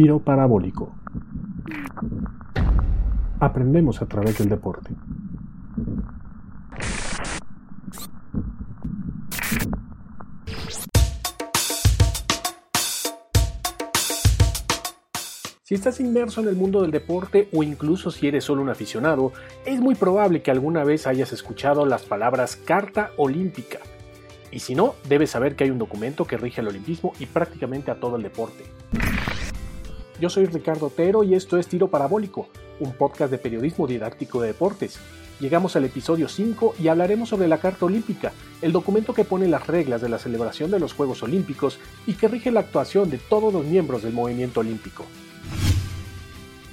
Tiro parabólico. Aprendemos a través del deporte. Si estás inmerso en el mundo del deporte o incluso si eres solo un aficionado, es muy probable que alguna vez hayas escuchado las palabras Carta Olímpica. Y si no, debes saber que hay un documento que rige el olimpismo y prácticamente a todo el deporte. Yo soy Ricardo Otero y esto es Tiro Parabólico, un podcast de periodismo didáctico de deportes. Llegamos al episodio 5 y hablaremos sobre la Carta Olímpica, el documento que pone las reglas de la celebración de los Juegos Olímpicos y que rige la actuación de todos los miembros del movimiento olímpico.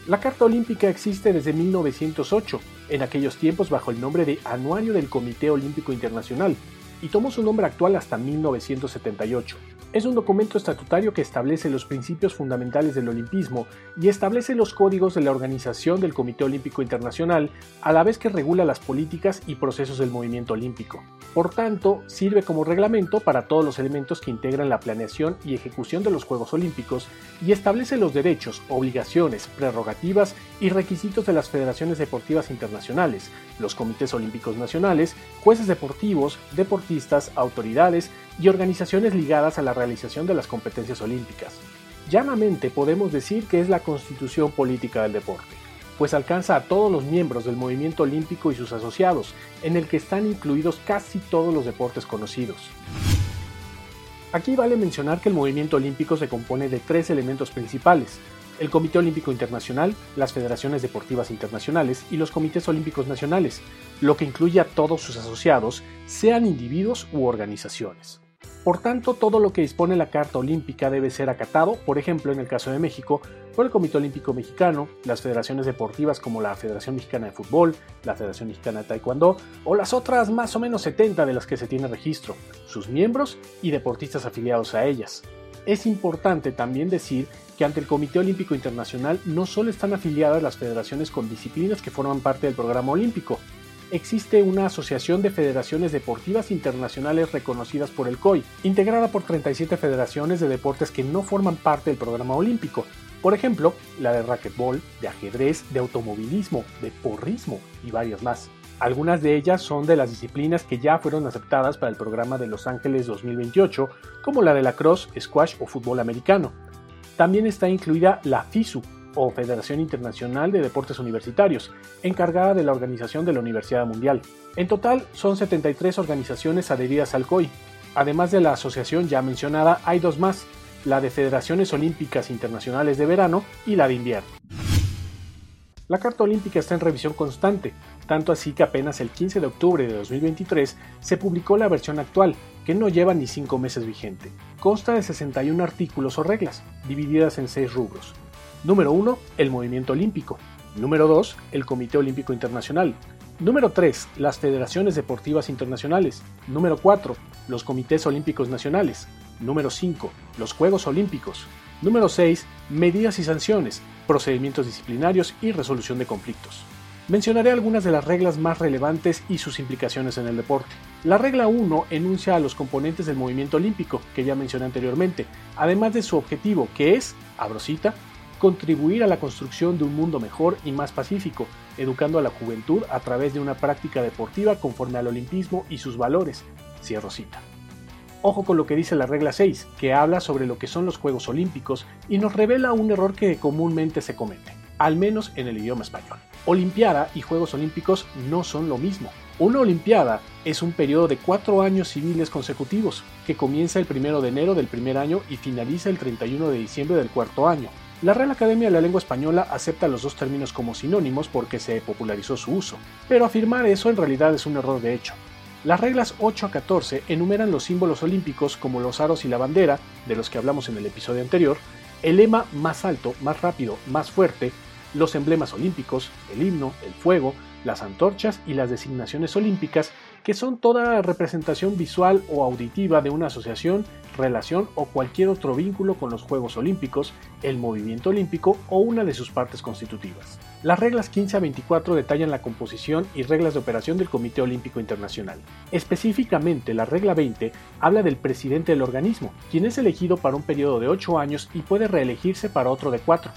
La Carta Olímpica existe desde 1908, en aquellos tiempos bajo el nombre de Anuario del Comité Olímpico Internacional, y tomó su nombre actual hasta 1978. Es un documento estatutario que establece los principios fundamentales del olimpismo y establece los códigos de la organización del Comité Olímpico Internacional, a la vez que regula las políticas y procesos del movimiento olímpico. Por tanto, sirve como reglamento para todos los elementos que integran la planeación y ejecución de los Juegos Olímpicos y establece los derechos, obligaciones, prerrogativas y requisitos de las federaciones deportivas internacionales, los comités olímpicos nacionales, jueces deportivos, deportistas, autoridades y organizaciones ligadas a la realización de las competencias olímpicas. Llanamente podemos decir que es la constitución política del deporte, pues alcanza a todos los miembros del movimiento olímpico y sus asociados, en el que están incluidos casi todos los deportes conocidos. Aquí vale mencionar que el movimiento olímpico se compone de tres elementos principales, el Comité Olímpico Internacional, las federaciones deportivas internacionales y los comités olímpicos nacionales, lo que incluye a todos sus asociados, sean individuos u organizaciones. Por tanto, todo lo que dispone la Carta Olímpica debe ser acatado, por ejemplo, en el caso de México, por el Comité Olímpico Mexicano, las federaciones deportivas como la Federación Mexicana de Fútbol, la Federación Mexicana de Taekwondo o las otras más o menos 70 de las que se tiene registro, sus miembros y deportistas afiliados a ellas. Es importante también decir que ante el Comité Olímpico Internacional no solo están afiliadas las federaciones con disciplinas que forman parte del programa olímpico, existe una asociación de federaciones deportivas internacionales reconocidas por el COI, integrada por 37 federaciones de deportes que no forman parte del programa olímpico. Por ejemplo, la de racquetball, de ajedrez, de automovilismo, de porrismo y varias más. Algunas de ellas son de las disciplinas que ya fueron aceptadas para el programa de Los Ángeles 2028, como la de la cross, squash o fútbol americano. También está incluida la FISU, o Federación Internacional de Deportes Universitarios, encargada de la organización de la Universidad Mundial. En total son 73 organizaciones adheridas al COI. Además de la asociación ya mencionada, hay dos más, la de Federaciones Olímpicas Internacionales de Verano y la de Invierno. La Carta Olímpica está en revisión constante, tanto así que apenas el 15 de octubre de 2023 se publicó la versión actual, que no lleva ni 5 meses vigente. Consta de 61 artículos o reglas, divididas en 6 rubros. Número 1. El movimiento olímpico. Número 2. El Comité Olímpico Internacional. Número 3. Las federaciones deportivas internacionales. Número 4. Los comités olímpicos nacionales. Número 5. Los Juegos Olímpicos. Número 6. Medidas y sanciones, procedimientos disciplinarios y resolución de conflictos. Mencionaré algunas de las reglas más relevantes y sus implicaciones en el deporte. La regla 1 enuncia a los componentes del movimiento olímpico, que ya mencioné anteriormente, además de su objetivo, que es, abrosita, contribuir a la construcción de un mundo mejor y más pacífico, educando a la juventud a través de una práctica deportiva conforme al olimpismo y sus valores. Cierro cita. Ojo con lo que dice la regla 6, que habla sobre lo que son los Juegos Olímpicos y nos revela un error que comúnmente se comete, al menos en el idioma español. Olimpiada y Juegos Olímpicos no son lo mismo. Una Olimpiada es un periodo de cuatro años civiles consecutivos, que comienza el 1 de enero del primer año y finaliza el 31 de diciembre del cuarto año. La Real Academia de la Lengua Española acepta los dos términos como sinónimos porque se popularizó su uso, pero afirmar eso en realidad es un error de hecho. Las reglas 8 a 14 enumeran los símbolos olímpicos como los aros y la bandera, de los que hablamos en el episodio anterior, el lema más alto, más rápido, más fuerte, los emblemas olímpicos, el himno, el fuego, las antorchas y las designaciones olímpicas que son toda representación visual o auditiva de una asociación, relación o cualquier otro vínculo con los Juegos Olímpicos, el movimiento olímpico o una de sus partes constitutivas. Las reglas 15 a 24 detallan la composición y reglas de operación del Comité Olímpico Internacional. Específicamente, la regla 20 habla del presidente del organismo, quien es elegido para un periodo de 8 años y puede reelegirse para otro de 4,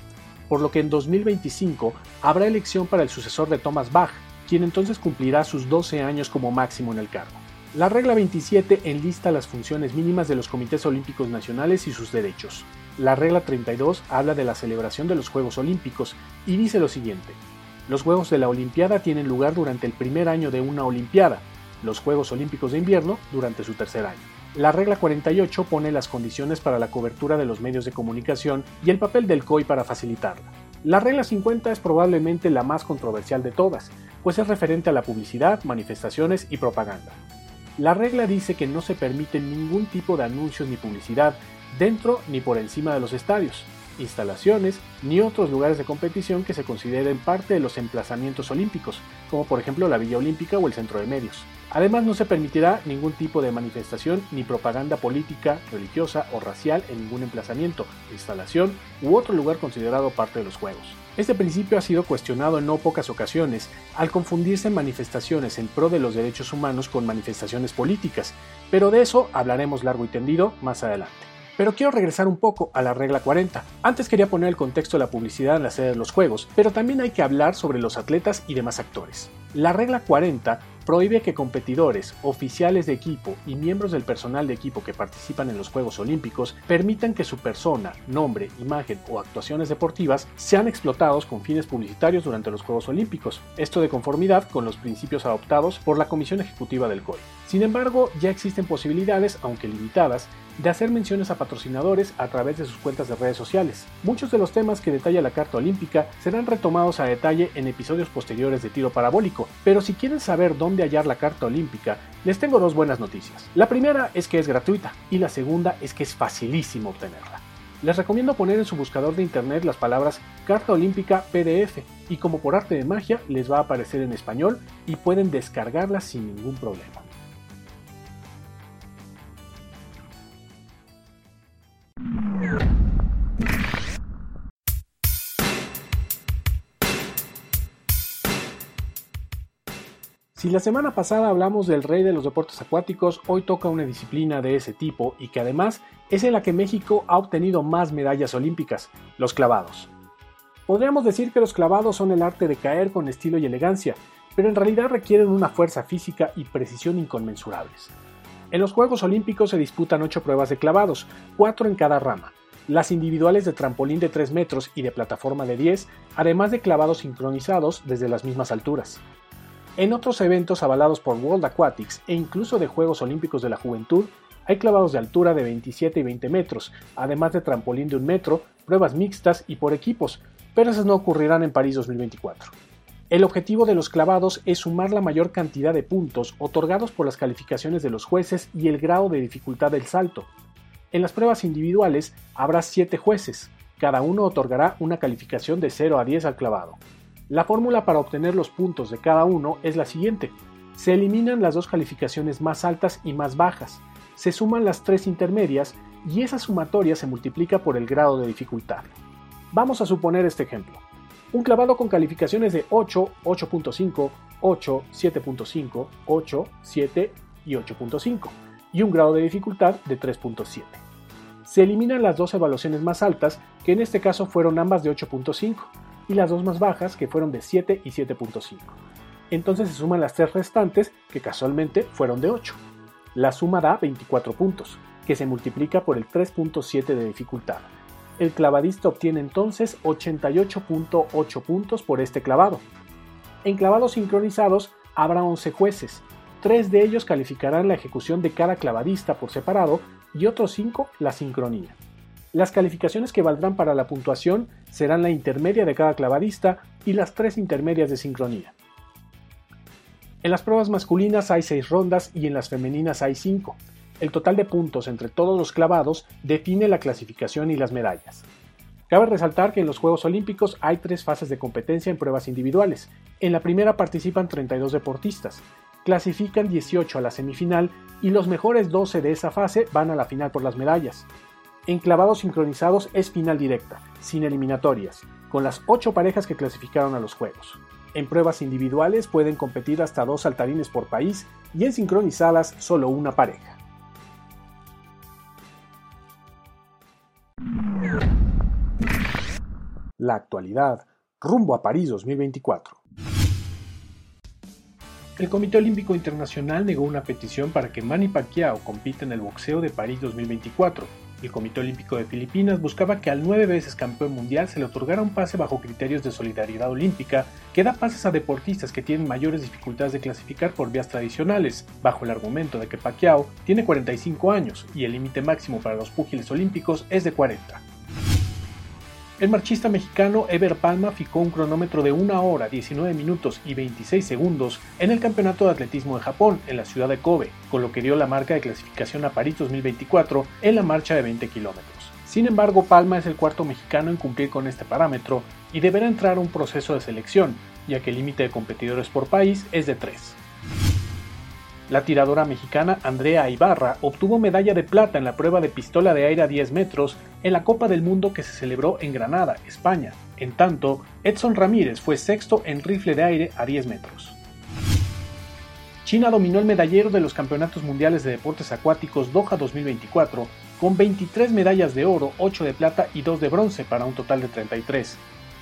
por lo que en 2025 habrá elección para el sucesor de Thomas Bach, quien entonces cumplirá sus 12 años como máximo en el cargo. La regla 27 enlista las funciones mínimas de los comités olímpicos nacionales y sus derechos. La regla 32 habla de la celebración de los Juegos Olímpicos y dice lo siguiente. Los Juegos de la Olimpiada tienen lugar durante el primer año de una Olimpiada, los Juegos Olímpicos de Invierno durante su tercer año. La regla 48 pone las condiciones para la cobertura de los medios de comunicación y el papel del COI para facilitarla. La regla 50 es probablemente la más controversial de todas, pues es referente a la publicidad, manifestaciones y propaganda. La regla dice que no se permite ningún tipo de anuncios ni publicidad dentro ni por encima de los estadios, instalaciones ni otros lugares de competición que se consideren parte de los emplazamientos olímpicos, como por ejemplo la Villa Olímpica o el Centro de Medios. Además, no se permitirá ningún tipo de manifestación ni propaganda política, religiosa o racial en ningún emplazamiento, instalación u otro lugar considerado parte de los Juegos. Este principio ha sido cuestionado en no pocas ocasiones al confundirse manifestaciones en pro de los derechos humanos con manifestaciones políticas, pero de eso hablaremos largo y tendido más adelante. Pero quiero regresar un poco a la regla 40. Antes quería poner el contexto de la publicidad en la sede de los juegos, pero también hay que hablar sobre los atletas y demás actores. La regla 40 prohíbe que competidores, oficiales de equipo y miembros del personal de equipo que participan en los Juegos Olímpicos permitan que su persona, nombre, imagen o actuaciones deportivas sean explotados con fines publicitarios durante los Juegos Olímpicos, esto de conformidad con los principios adoptados por la Comisión Ejecutiva del COI. Sin embargo, ya existen posibilidades, aunque limitadas, de hacer menciones a patrocinadores a través de sus cuentas de redes sociales. Muchos de los temas que detalla la Carta Olímpica serán retomados a detalle en episodios posteriores de Tiro Parabólico, pero si quieren saber dónde hallar la Carta Olímpica, les tengo dos buenas noticias. La primera es que es gratuita y la segunda es que es facilísimo obtenerla. Les recomiendo poner en su buscador de internet las palabras Carta Olímpica PDF y como por arte de magia les va a aparecer en español y pueden descargarla sin ningún problema. Si la semana pasada hablamos del rey de los deportes acuáticos, hoy toca una disciplina de ese tipo y que además es en la que México ha obtenido más medallas olímpicas, los clavados. Podríamos decir que los clavados son el arte de caer con estilo y elegancia, pero en realidad requieren una fuerza física y precisión inconmensurables. En los Juegos Olímpicos se disputan 8 pruebas de clavados, 4 en cada rama, las individuales de trampolín de 3 metros y de plataforma de 10, además de clavados sincronizados desde las mismas alturas. En otros eventos avalados por World Aquatics e incluso de Juegos Olímpicos de la Juventud, hay clavados de altura de 27 y 20 metros, además de trampolín de un metro, pruebas mixtas y por equipos, pero esas no ocurrirán en París 2024. El objetivo de los clavados es sumar la mayor cantidad de puntos otorgados por las calificaciones de los jueces y el grado de dificultad del salto. En las pruebas individuales habrá 7 jueces, cada uno otorgará una calificación de 0 a 10 al clavado. La fórmula para obtener los puntos de cada uno es la siguiente. Se eliminan las dos calificaciones más altas y más bajas, se suman las tres intermedias y esa sumatoria se multiplica por el grado de dificultad. Vamos a suponer este ejemplo. Un clavado con calificaciones de 8, 8.5, 8, 7.5, 8, 7 y 8.5 y un grado de dificultad de 3.7. Se eliminan las dos evaluaciones más altas, que en este caso fueron ambas de 8.5, y las dos más bajas que fueron de 7 y 7.5. Entonces se suman las tres restantes que casualmente fueron de 8. La suma da 24 puntos, que se multiplica por el 3.7 de dificultad. El clavadista obtiene entonces 88.8 puntos por este clavado. En clavados sincronizados habrá 11 jueces. Tres de ellos calificarán la ejecución de cada clavadista por separado y otros 5 la sincronía. Las calificaciones que valdrán para la puntuación serán la intermedia de cada clavadista y las tres intermedias de sincronía. En las pruebas masculinas hay seis rondas y en las femeninas hay cinco. El total de puntos entre todos los clavados define la clasificación y las medallas. Cabe resaltar que en los Juegos Olímpicos hay tres fases de competencia en pruebas individuales. En la primera participan 32 deportistas, clasifican 18 a la semifinal y los mejores 12 de esa fase van a la final por las medallas. En clavados sincronizados es final directa, sin eliminatorias, con las 8 parejas que clasificaron a los Juegos. En pruebas individuales pueden competir hasta dos saltarines por país y en sincronizadas solo una pareja. La actualidad, rumbo a París 2024. El Comité Olímpico Internacional negó una petición para que Manny Pacquiao compita en el boxeo de París 2024. El Comité Olímpico de Filipinas buscaba que al nueve veces campeón mundial se le otorgara un pase bajo criterios de solidaridad olímpica que da pases a deportistas que tienen mayores dificultades de clasificar por vías tradicionales, bajo el argumento de que Pacquiao tiene 45 años y el límite máximo para los púgiles olímpicos es de 40. El marchista mexicano Ever Palma fijó un cronómetro de 1 hora 19 minutos y 26 segundos en el Campeonato de Atletismo de Japón, en la ciudad de Kobe, con lo que dio la marca de clasificación a París 2024 en la marcha de 20 kilómetros. Sin embargo, Palma es el cuarto mexicano en cumplir con este parámetro y deberá entrar a un proceso de selección, ya que el límite de competidores por país es de 3. La tiradora mexicana Andrea Ibarra obtuvo medalla de plata en la prueba de pistola de aire a 10 metros en la Copa del Mundo que se celebró en Granada, España. En tanto, Edson Ramírez fue sexto en rifle de aire a 10 metros. China dominó el medallero de los Campeonatos Mundiales de Deportes Acuáticos Doha 2024 con 23 medallas de oro, 8 de plata y 2 de bronce para un total de 33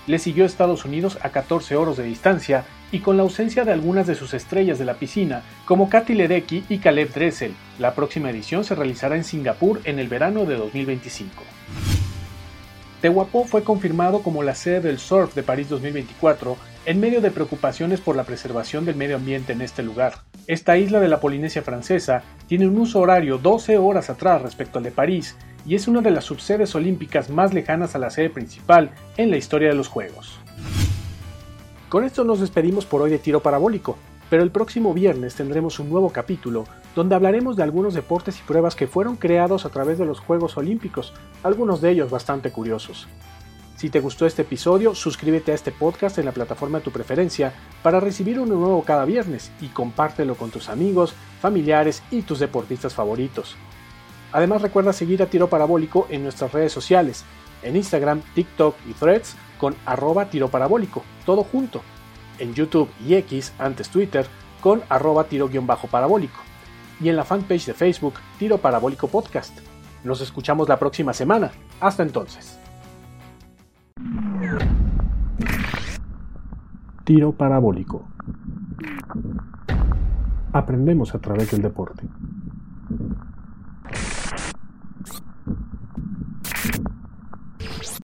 le siguió Estados Unidos a 14 horas de distancia y con la ausencia de algunas de sus estrellas de la piscina, como Katy Ledecky y Caleb Dressel. La próxima edición se realizará en Singapur en el verano de 2025. Tehuapó fue confirmado como la sede del surf de París 2024 en medio de preocupaciones por la preservación del medio ambiente en este lugar. Esta isla de la Polinesia francesa tiene un uso horario 12 horas atrás respecto al de París y es una de las subsedes olímpicas más lejanas a la sede principal en la historia de los Juegos. Con esto nos despedimos por hoy de Tiro Parabólico, pero el próximo viernes tendremos un nuevo capítulo donde hablaremos de algunos deportes y pruebas que fueron creados a través de los Juegos Olímpicos, algunos de ellos bastante curiosos. Si te gustó este episodio, suscríbete a este podcast en la plataforma de tu preferencia para recibir uno nuevo cada viernes y compártelo con tus amigos, familiares y tus deportistas favoritos. Además recuerda seguir a Tiro Parabólico en nuestras redes sociales, en Instagram, TikTok y Threads con arroba tiro parabólico, todo junto. En YouTube y X, antes Twitter, con arroba tiro-parabólico. Y en la fanpage de Facebook, Tiro Parabólico Podcast. Nos escuchamos la próxima semana. Hasta entonces. Tiro Parabólico. Aprendemos a través del deporte.